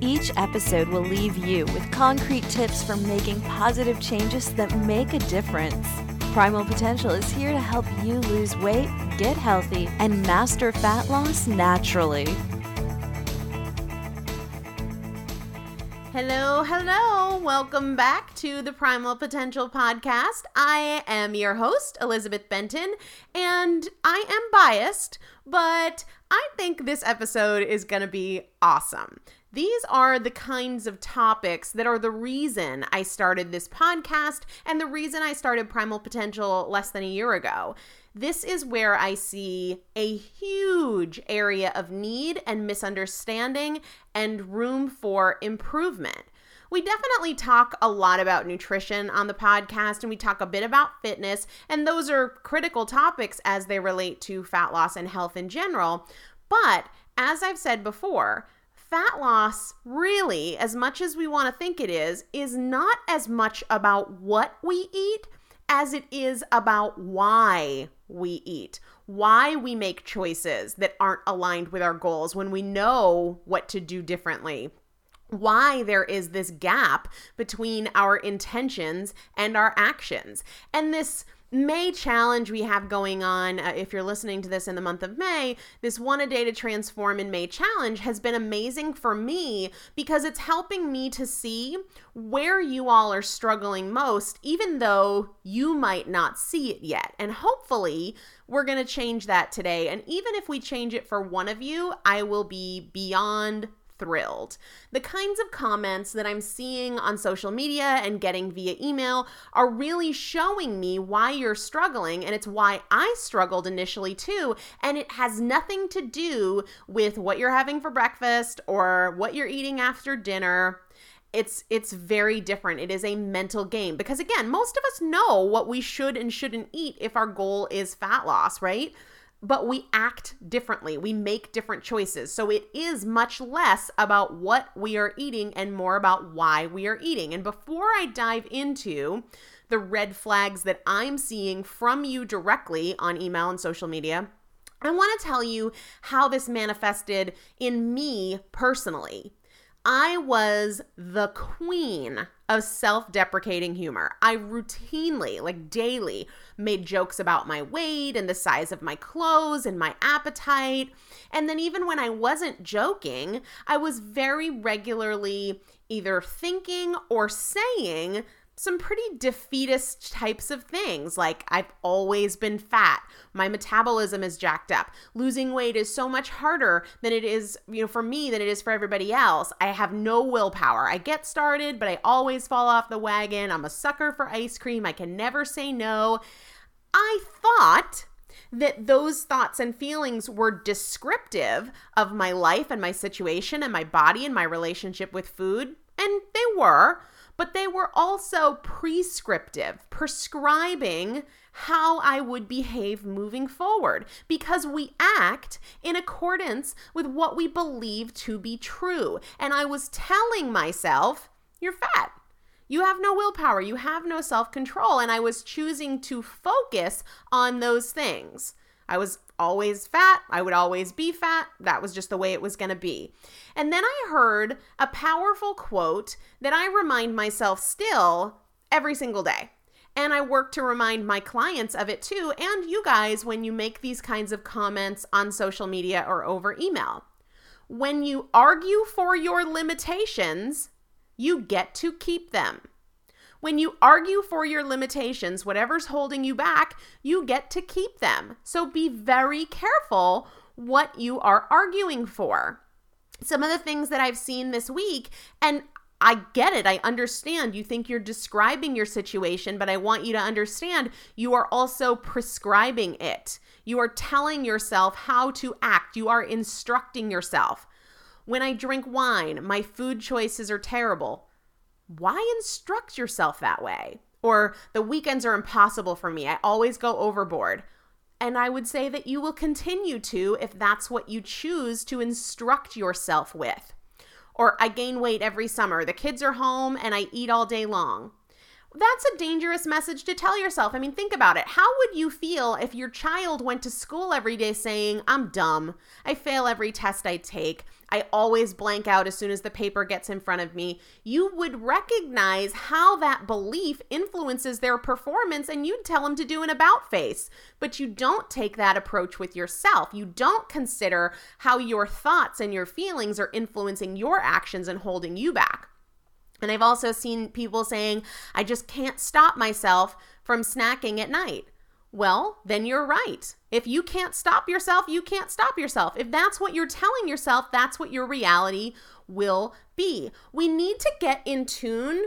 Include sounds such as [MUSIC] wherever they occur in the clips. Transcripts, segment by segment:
each episode will leave you with concrete tips for making positive changes that make a difference. Primal Potential is here to help you lose weight, get healthy, and master fat loss naturally. Hello, hello. Welcome back to the Primal Potential podcast. I am your host, Elizabeth Benton, and I am biased, but I think this episode is going to be awesome. These are the kinds of topics that are the reason I started this podcast and the reason I started Primal Potential less than a year ago. This is where I see a huge area of need and misunderstanding and room for improvement. We definitely talk a lot about nutrition on the podcast and we talk a bit about fitness, and those are critical topics as they relate to fat loss and health in general. But as I've said before, fat loss really, as much as we want to think it is, is not as much about what we eat as it is about why we eat, why we make choices that aren't aligned with our goals when we know what to do differently. Why there is this gap between our intentions and our actions. And this May challenge we have going on, uh, if you're listening to this in the month of May, this one a day to transform in May challenge has been amazing for me because it's helping me to see where you all are struggling most, even though you might not see it yet. And hopefully, we're going to change that today. And even if we change it for one of you, I will be beyond thrilled. The kinds of comments that I'm seeing on social media and getting via email are really showing me why you're struggling, and it's why I struggled initially too. And it has nothing to do with what you're having for breakfast or what you're eating after dinner it's it's very different it is a mental game because again most of us know what we should and shouldn't eat if our goal is fat loss right but we act differently. We make different choices. So it is much less about what we are eating and more about why we are eating. And before I dive into the red flags that I'm seeing from you directly on email and social media, I want to tell you how this manifested in me personally. I was the queen of self deprecating humor. I routinely, like daily, made jokes about my weight and the size of my clothes and my appetite. And then, even when I wasn't joking, I was very regularly either thinking or saying some pretty defeatist types of things like I've always been fat. My metabolism is jacked up. Losing weight is so much harder than it is, you know, for me than it is for everybody else. I have no willpower. I get started, but I always fall off the wagon. I'm a sucker for ice cream. I can never say no. I thought that those thoughts and feelings were descriptive of my life and my situation and my body and my relationship with food, and they were but they were also prescriptive, prescribing how I would behave moving forward because we act in accordance with what we believe to be true. And I was telling myself, You're fat. You have no willpower. You have no self control. And I was choosing to focus on those things. I was always fat. I would always be fat. That was just the way it was going to be. And then I heard a powerful quote that I remind myself still every single day. And I work to remind my clients of it too, and you guys when you make these kinds of comments on social media or over email. When you argue for your limitations, you get to keep them. When you argue for your limitations, whatever's holding you back, you get to keep them. So be very careful what you are arguing for some of the things that I've seen this week, and I get it. I understand. You think you're describing your situation, but I want you to understand you are also prescribing it. You are telling yourself how to act, you are instructing yourself. When I drink wine, my food choices are terrible. Why instruct yourself that way? Or the weekends are impossible for me. I always go overboard. And I would say that you will continue to if that's what you choose to instruct yourself with. Or I gain weight every summer. The kids are home and I eat all day long. That's a dangerous message to tell yourself. I mean, think about it. How would you feel if your child went to school every day saying, I'm dumb, I fail every test I take, I always blank out as soon as the paper gets in front of me? You would recognize how that belief influences their performance and you'd tell them to do an about face. But you don't take that approach with yourself. You don't consider how your thoughts and your feelings are influencing your actions and holding you back. And I've also seen people saying, I just can't stop myself from snacking at night. Well, then you're right. If you can't stop yourself, you can't stop yourself. If that's what you're telling yourself, that's what your reality will be. We need to get in tune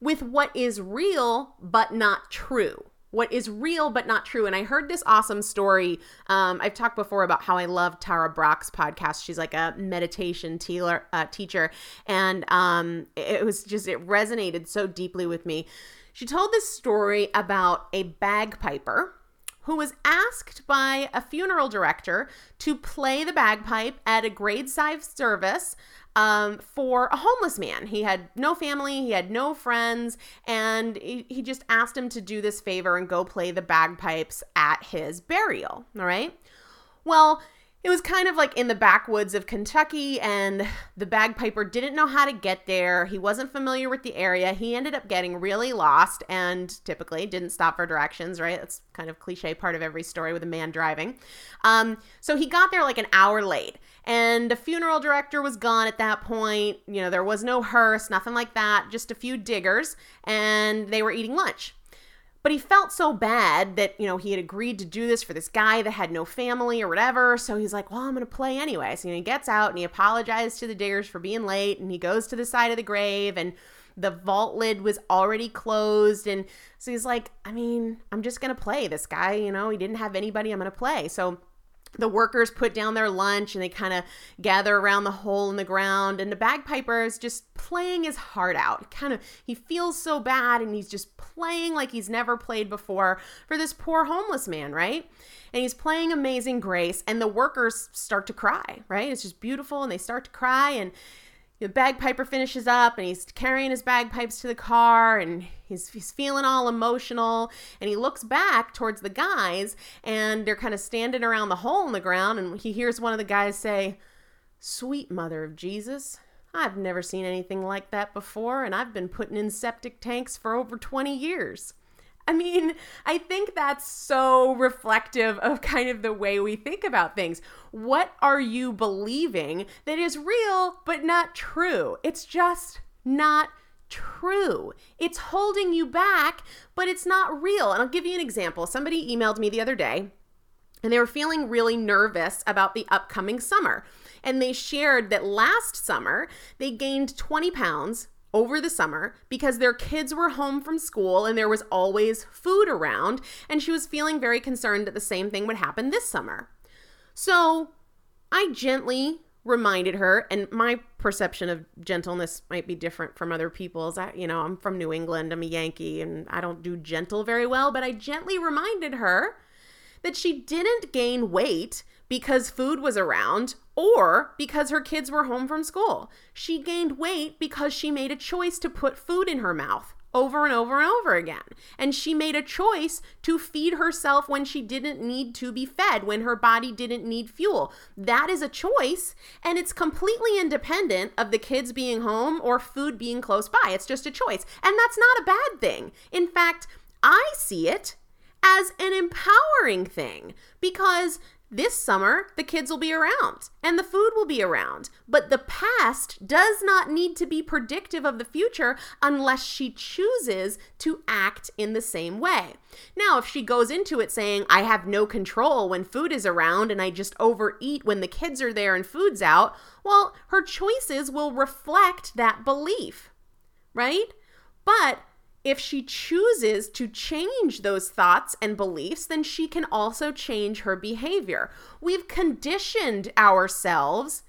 with what is real but not true what is real but not true. And I heard this awesome story. Um, I've talked before about how I love Tara Brach's podcast. She's like a meditation teacher, uh, teacher, and um, it was just it resonated so deeply with me. She told this story about a bagpiper who was asked by a funeral director to play the bagpipe at a graveside service um, for a homeless man. He had no family, he had no friends, and he, he just asked him to do this favor and go play the bagpipes at his burial. All right. Well, it was kind of like in the backwoods of Kentucky, and the bagpiper didn't know how to get there. He wasn't familiar with the area. He ended up getting really lost and typically didn't stop for directions, right? That's kind of cliche part of every story with a man driving. Um, so he got there like an hour late, and the funeral director was gone at that point. You know, there was no hearse, nothing like that, just a few diggers, and they were eating lunch. But he felt so bad that, you know, he had agreed to do this for this guy that had no family or whatever. So he's like, well, I'm going to play anyway. So he gets out and he apologizes to the diggers for being late and he goes to the side of the grave and the vault lid was already closed. And so he's like, I mean, I'm just going to play. This guy, you know, he didn't have anybody. I'm going to play. So the workers put down their lunch and they kind of gather around the hole in the ground and the bagpiper is just playing his heart out. Kind of he feels so bad and he's just playing like he's never played before for this poor homeless man right? And he's playing amazing grace and the workers start to cry right? It's just beautiful and they start to cry and the bagpiper finishes up and he's carrying his bagpipes to the car and he's, he's feeling all emotional and he looks back towards the guys and they're kind of standing around the hole in the ground and he hears one of the guys say sweet mother of jesus i've never seen anything like that before and i've been putting in septic tanks for over 20 years [LAUGHS] I mean, I think that's so reflective of kind of the way we think about things. What are you believing that is real but not true? It's just not true. It's holding you back, but it's not real. And I'll give you an example. Somebody emailed me the other day and they were feeling really nervous about the upcoming summer. And they shared that last summer they gained 20 pounds over the summer because their kids were home from school and there was always food around, and she was feeling very concerned that the same thing would happen this summer. So I gently reminded her, and my perception of gentleness might be different from other people's. I, you know, I'm from New England, I'm a Yankee, and I don't do gentle very well, but I gently reminded her that she didn't gain weight because food was around or because her kids were home from school. She gained weight because she made a choice to put food in her mouth over and over and over again. And she made a choice to feed herself when she didn't need to be fed, when her body didn't need fuel. That is a choice, and it's completely independent of the kids being home or food being close by. It's just a choice. And that's not a bad thing. In fact, I see it as an empowering thing because this summer, the kids will be around and the food will be around. But the past does not need to be predictive of the future unless she chooses to act in the same way. Now, if she goes into it saying, I have no control when food is around and I just overeat when the kids are there and food's out, well, her choices will reflect that belief, right? But if she chooses to change those thoughts and beliefs, then she can also change her behavior. We've conditioned ourselves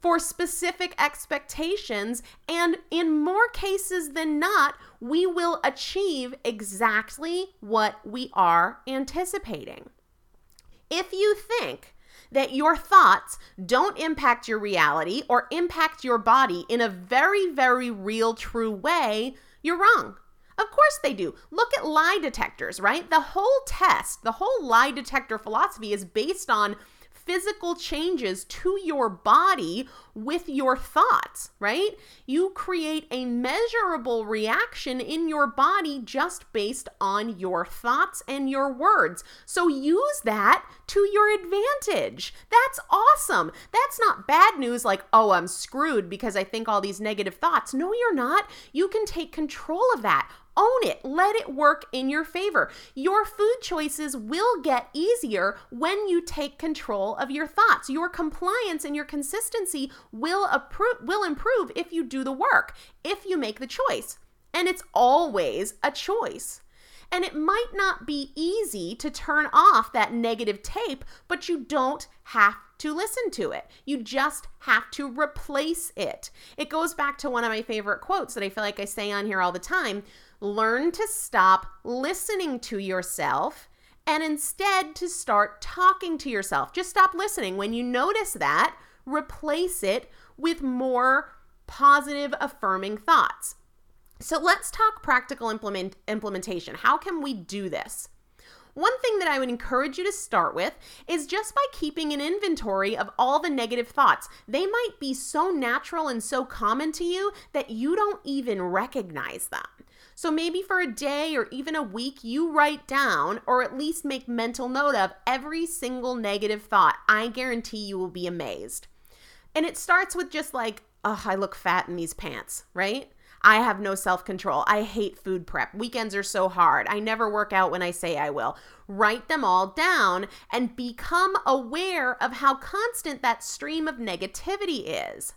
for specific expectations, and in more cases than not, we will achieve exactly what we are anticipating. If you think that your thoughts don't impact your reality or impact your body in a very, very real, true way, you're wrong Of course they do. Look at lie detectors, right? The whole test, the whole lie detector philosophy is based on physical changes to your body with your thoughts, right? You create a measurable reaction in your body just based on your thoughts and your words. So use that to your advantage. That's awesome. That's not bad news like, oh, I'm screwed because I think all these negative thoughts. No, you're not. You can take control of that. Own it. Let it work in your favor. Your food choices will get easier when you take control of your thoughts. Your compliance and your consistency will, appro- will improve if you do the work, if you make the choice. And it's always a choice. And it might not be easy to turn off that negative tape, but you don't have to listen to it. You just have to replace it. It goes back to one of my favorite quotes that I feel like I say on here all the time learn to stop listening to yourself and instead to start talking to yourself. Just stop listening. When you notice that, replace it with more positive, affirming thoughts. So let's talk practical implement, implementation. How can we do this? One thing that I would encourage you to start with is just by keeping an inventory of all the negative thoughts. They might be so natural and so common to you that you don't even recognize them. So maybe for a day or even a week, you write down or at least make mental note of every single negative thought. I guarantee you will be amazed. And it starts with just like, oh, I look fat in these pants, right? I have no self control. I hate food prep. Weekends are so hard. I never work out when I say I will. Write them all down and become aware of how constant that stream of negativity is.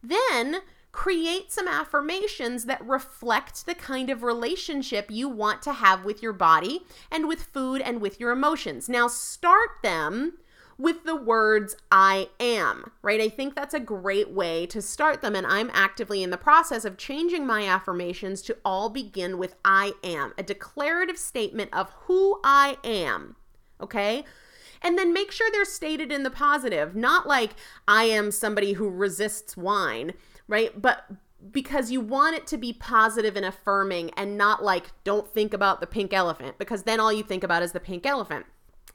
Then create some affirmations that reflect the kind of relationship you want to have with your body and with food and with your emotions. Now, start them with the words I am, right? I think that's a great way to start them. And I'm actively in the process of changing my affirmations to all begin with I am, a declarative statement of who I am, okay? And then make sure they're stated in the positive, not like I am somebody who resists wine right? But because you want it to be positive and affirming and not like, don't think about the pink elephant, because then all you think about is the pink elephant.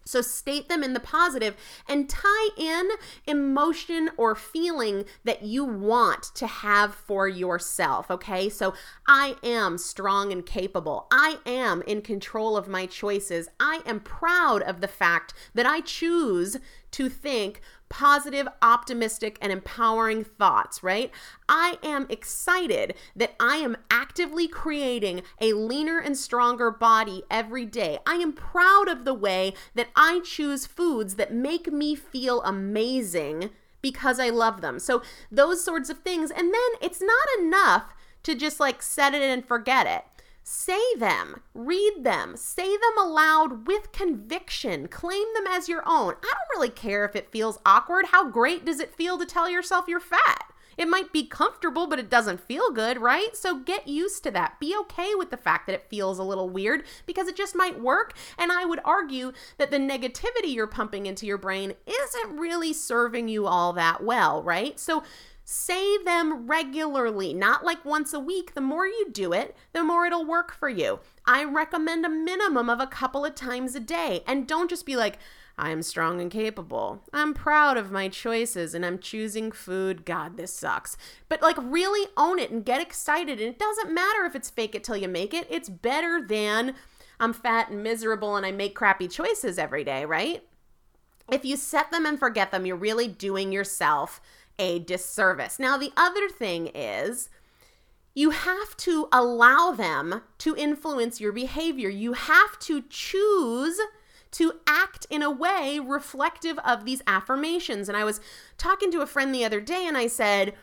So state them in the positive and tie in emotion or feeling that you want to have for yourself. Okay. So I am strong and capable. I am in control of my choices. I am proud of the fact that I choose to think positive, optimistic, and empowering thoughts, right? I am excited that I am actively creating a leaner and stronger body every day. I am proud of the way that I choose foods that make me feel amazing because I love them. So, those sorts of things. And then it's not enough to just like set it and forget it. Say them, read them, say them aloud with conviction, claim them as your own. I don't really care if it feels awkward. How great does it feel to tell yourself you're fat? It might be comfortable, but it doesn't feel good, right? So get used to that. Be okay with the fact that it feels a little weird because it just might work. And I would argue that the negativity you're pumping into your brain isn't really serving you all that well, right? So Say them regularly, not like once a week. The more you do it, the more it'll work for you. I recommend a minimum of a couple of times a day. And don't just be like, I'm strong and capable. I'm proud of my choices and I'm choosing food. God, this sucks. But like, really own it and get excited. And it doesn't matter if it's fake it till you make it, it's better than I'm fat and miserable and I make crappy choices every day, right? If you set them and forget them, you're really doing yourself a disservice. Now, the other thing is, you have to allow them to influence your behavior. You have to choose to act in a way reflective of these affirmations. And I was talking to a friend the other day and I said,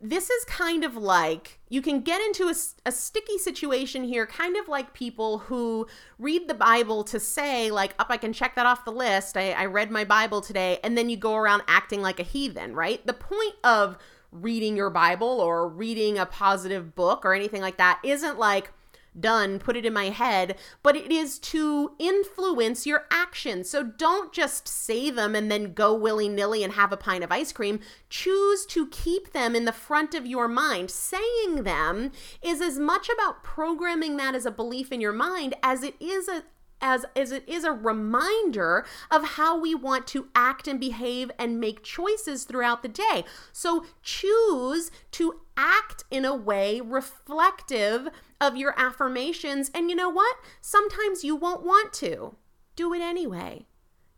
this is kind of like you can get into a, a, sticky situation here, kind of like people who read the Bible to say, like, up, I can check that off the list. I, I read my Bible today. And then you go around acting like a heathen, right? The point of reading your Bible or reading a positive book or anything like that isn't like, done, put it in my head, but it is to influence your actions. So don't just say them and then go willy nilly and have a pint of ice cream. Choose to keep them in the front of your mind. Saying them is as much about programming that as a belief in your mind as it is a, as, as it is a reminder of how we want to act and behave and make choices throughout the day. So choose to act in a way reflective of your affirmations. And you know what? Sometimes you won't want to. Do it anyway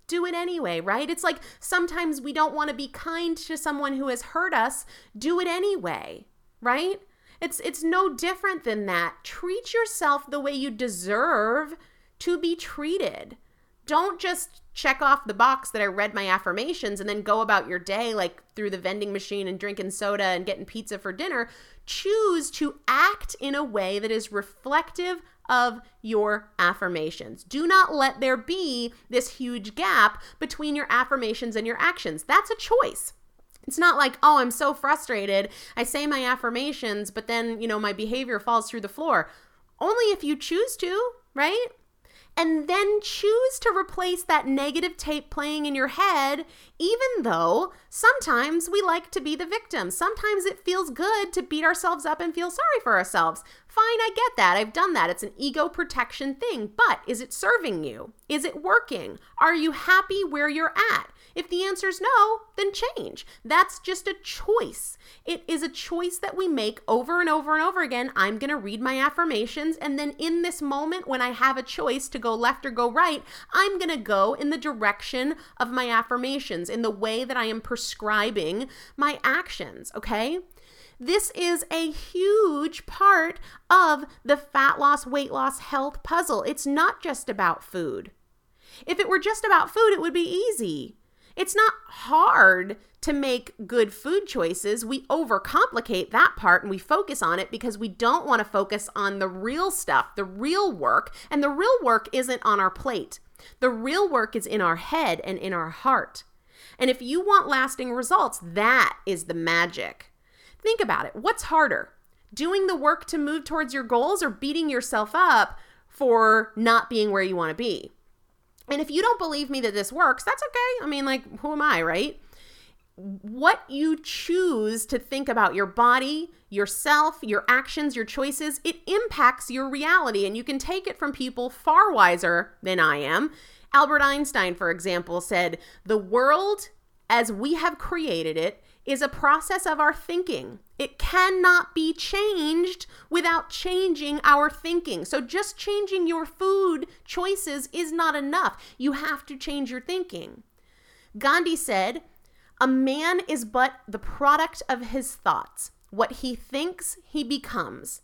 do it anyway, right? It's like sometimes we don't want to be kind to someone who has hurt us. Do it anyway, right? It's it's no different than that. Treat yourself the way you deserve to be treated. Don't just check off the box that I read my affirmations and then go about your day like through the vending machine and drinking soda and getting pizza for dinner. Choose to act in a way that is reflective of your affirmations. Do not let there be this huge gap between your affirmations and your actions. That's a choice. It's not like, oh, I'm so frustrated. I say my affirmations, but then, you know, my behavior falls through the floor. Only if you choose to, right? And then choose to replace that negative tape playing in your head, even though sometimes we like to be the victim. Sometimes it feels good to beat ourselves up and feel sorry for ourselves. Fine, I get that. I've done that. It's an ego protection thing. But is it serving you? Is it working? Are you happy where you're at? If the answer is no, then change. That's just a choice. It is a choice that we make over and over and over again. I'm going to read my affirmations, and then in this moment, when I have a choice to go left or go right, I'm going to go in the direction of my affirmations, in the way that I am prescribing my actions, okay? This is a huge part of the fat loss, weight loss, health puzzle. It's not just about food. If it were just about food, it would be easy. It's not hard to make good food choices. We overcomplicate that part and we focus on it because we don't want to focus on the real stuff, the real work. And the real work isn't on our plate. The real work is in our head and in our heart. And if you want lasting results, that is the magic. Think about it. What's harder? Doing the work to move towards your goals or beating yourself up for not being where you want to be? And if you don't believe me that this works, that's okay. I mean, like, who am I, right? What you choose to think about your body, yourself, your actions, your choices, it impacts your reality. And you can take it from people far wiser than I am. Albert Einstein, for example, said, The world as we have created it is a process of our thinking. It cannot be changed without changing our thinking. So, just changing your food choices is not enough. You have to change your thinking. Gandhi said, A man is but the product of his thoughts. What he thinks, he becomes.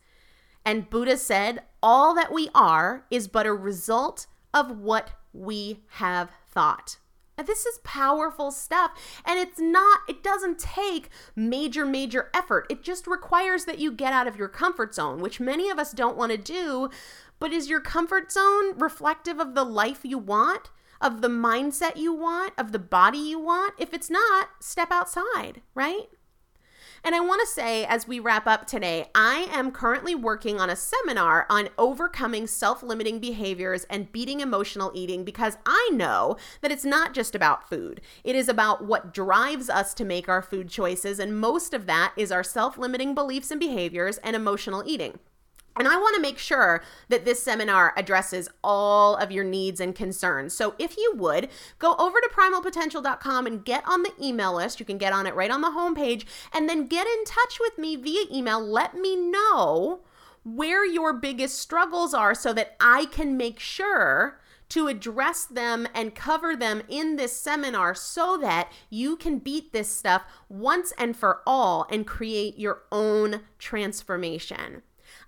And Buddha said, All that we are is but a result of what we have thought. This is powerful stuff. And it's not, it doesn't take major, major effort. It just requires that you get out of your comfort zone, which many of us don't want to do. But is your comfort zone reflective of the life you want, of the mindset you want, of the body you want? If it's not, step outside, right? And I want to say, as we wrap up today, I am currently working on a seminar on overcoming self limiting behaviors and beating emotional eating because I know that it's not just about food. It is about what drives us to make our food choices, and most of that is our self limiting beliefs and behaviors and emotional eating. And I want to make sure that this seminar addresses all of your needs and concerns. So if you would, go over to primalpotential.com and get on the email list. You can get on it right on the homepage and then get in touch with me via email. Let me know where your biggest struggles are so that I can make sure to address them and cover them in this seminar so that you can beat this stuff once and for all and create your own transformation.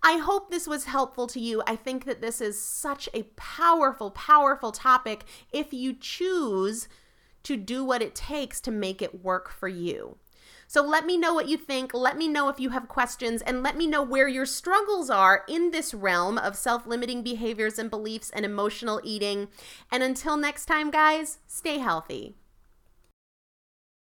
I hope this was helpful to you. I think that this is such a powerful, powerful topic if you choose to do what it takes to make it work for you. So let me know what you think. Let me know if you have questions and let me know where your struggles are in this realm of self limiting behaviors and beliefs and emotional eating. And until next time, guys, stay healthy.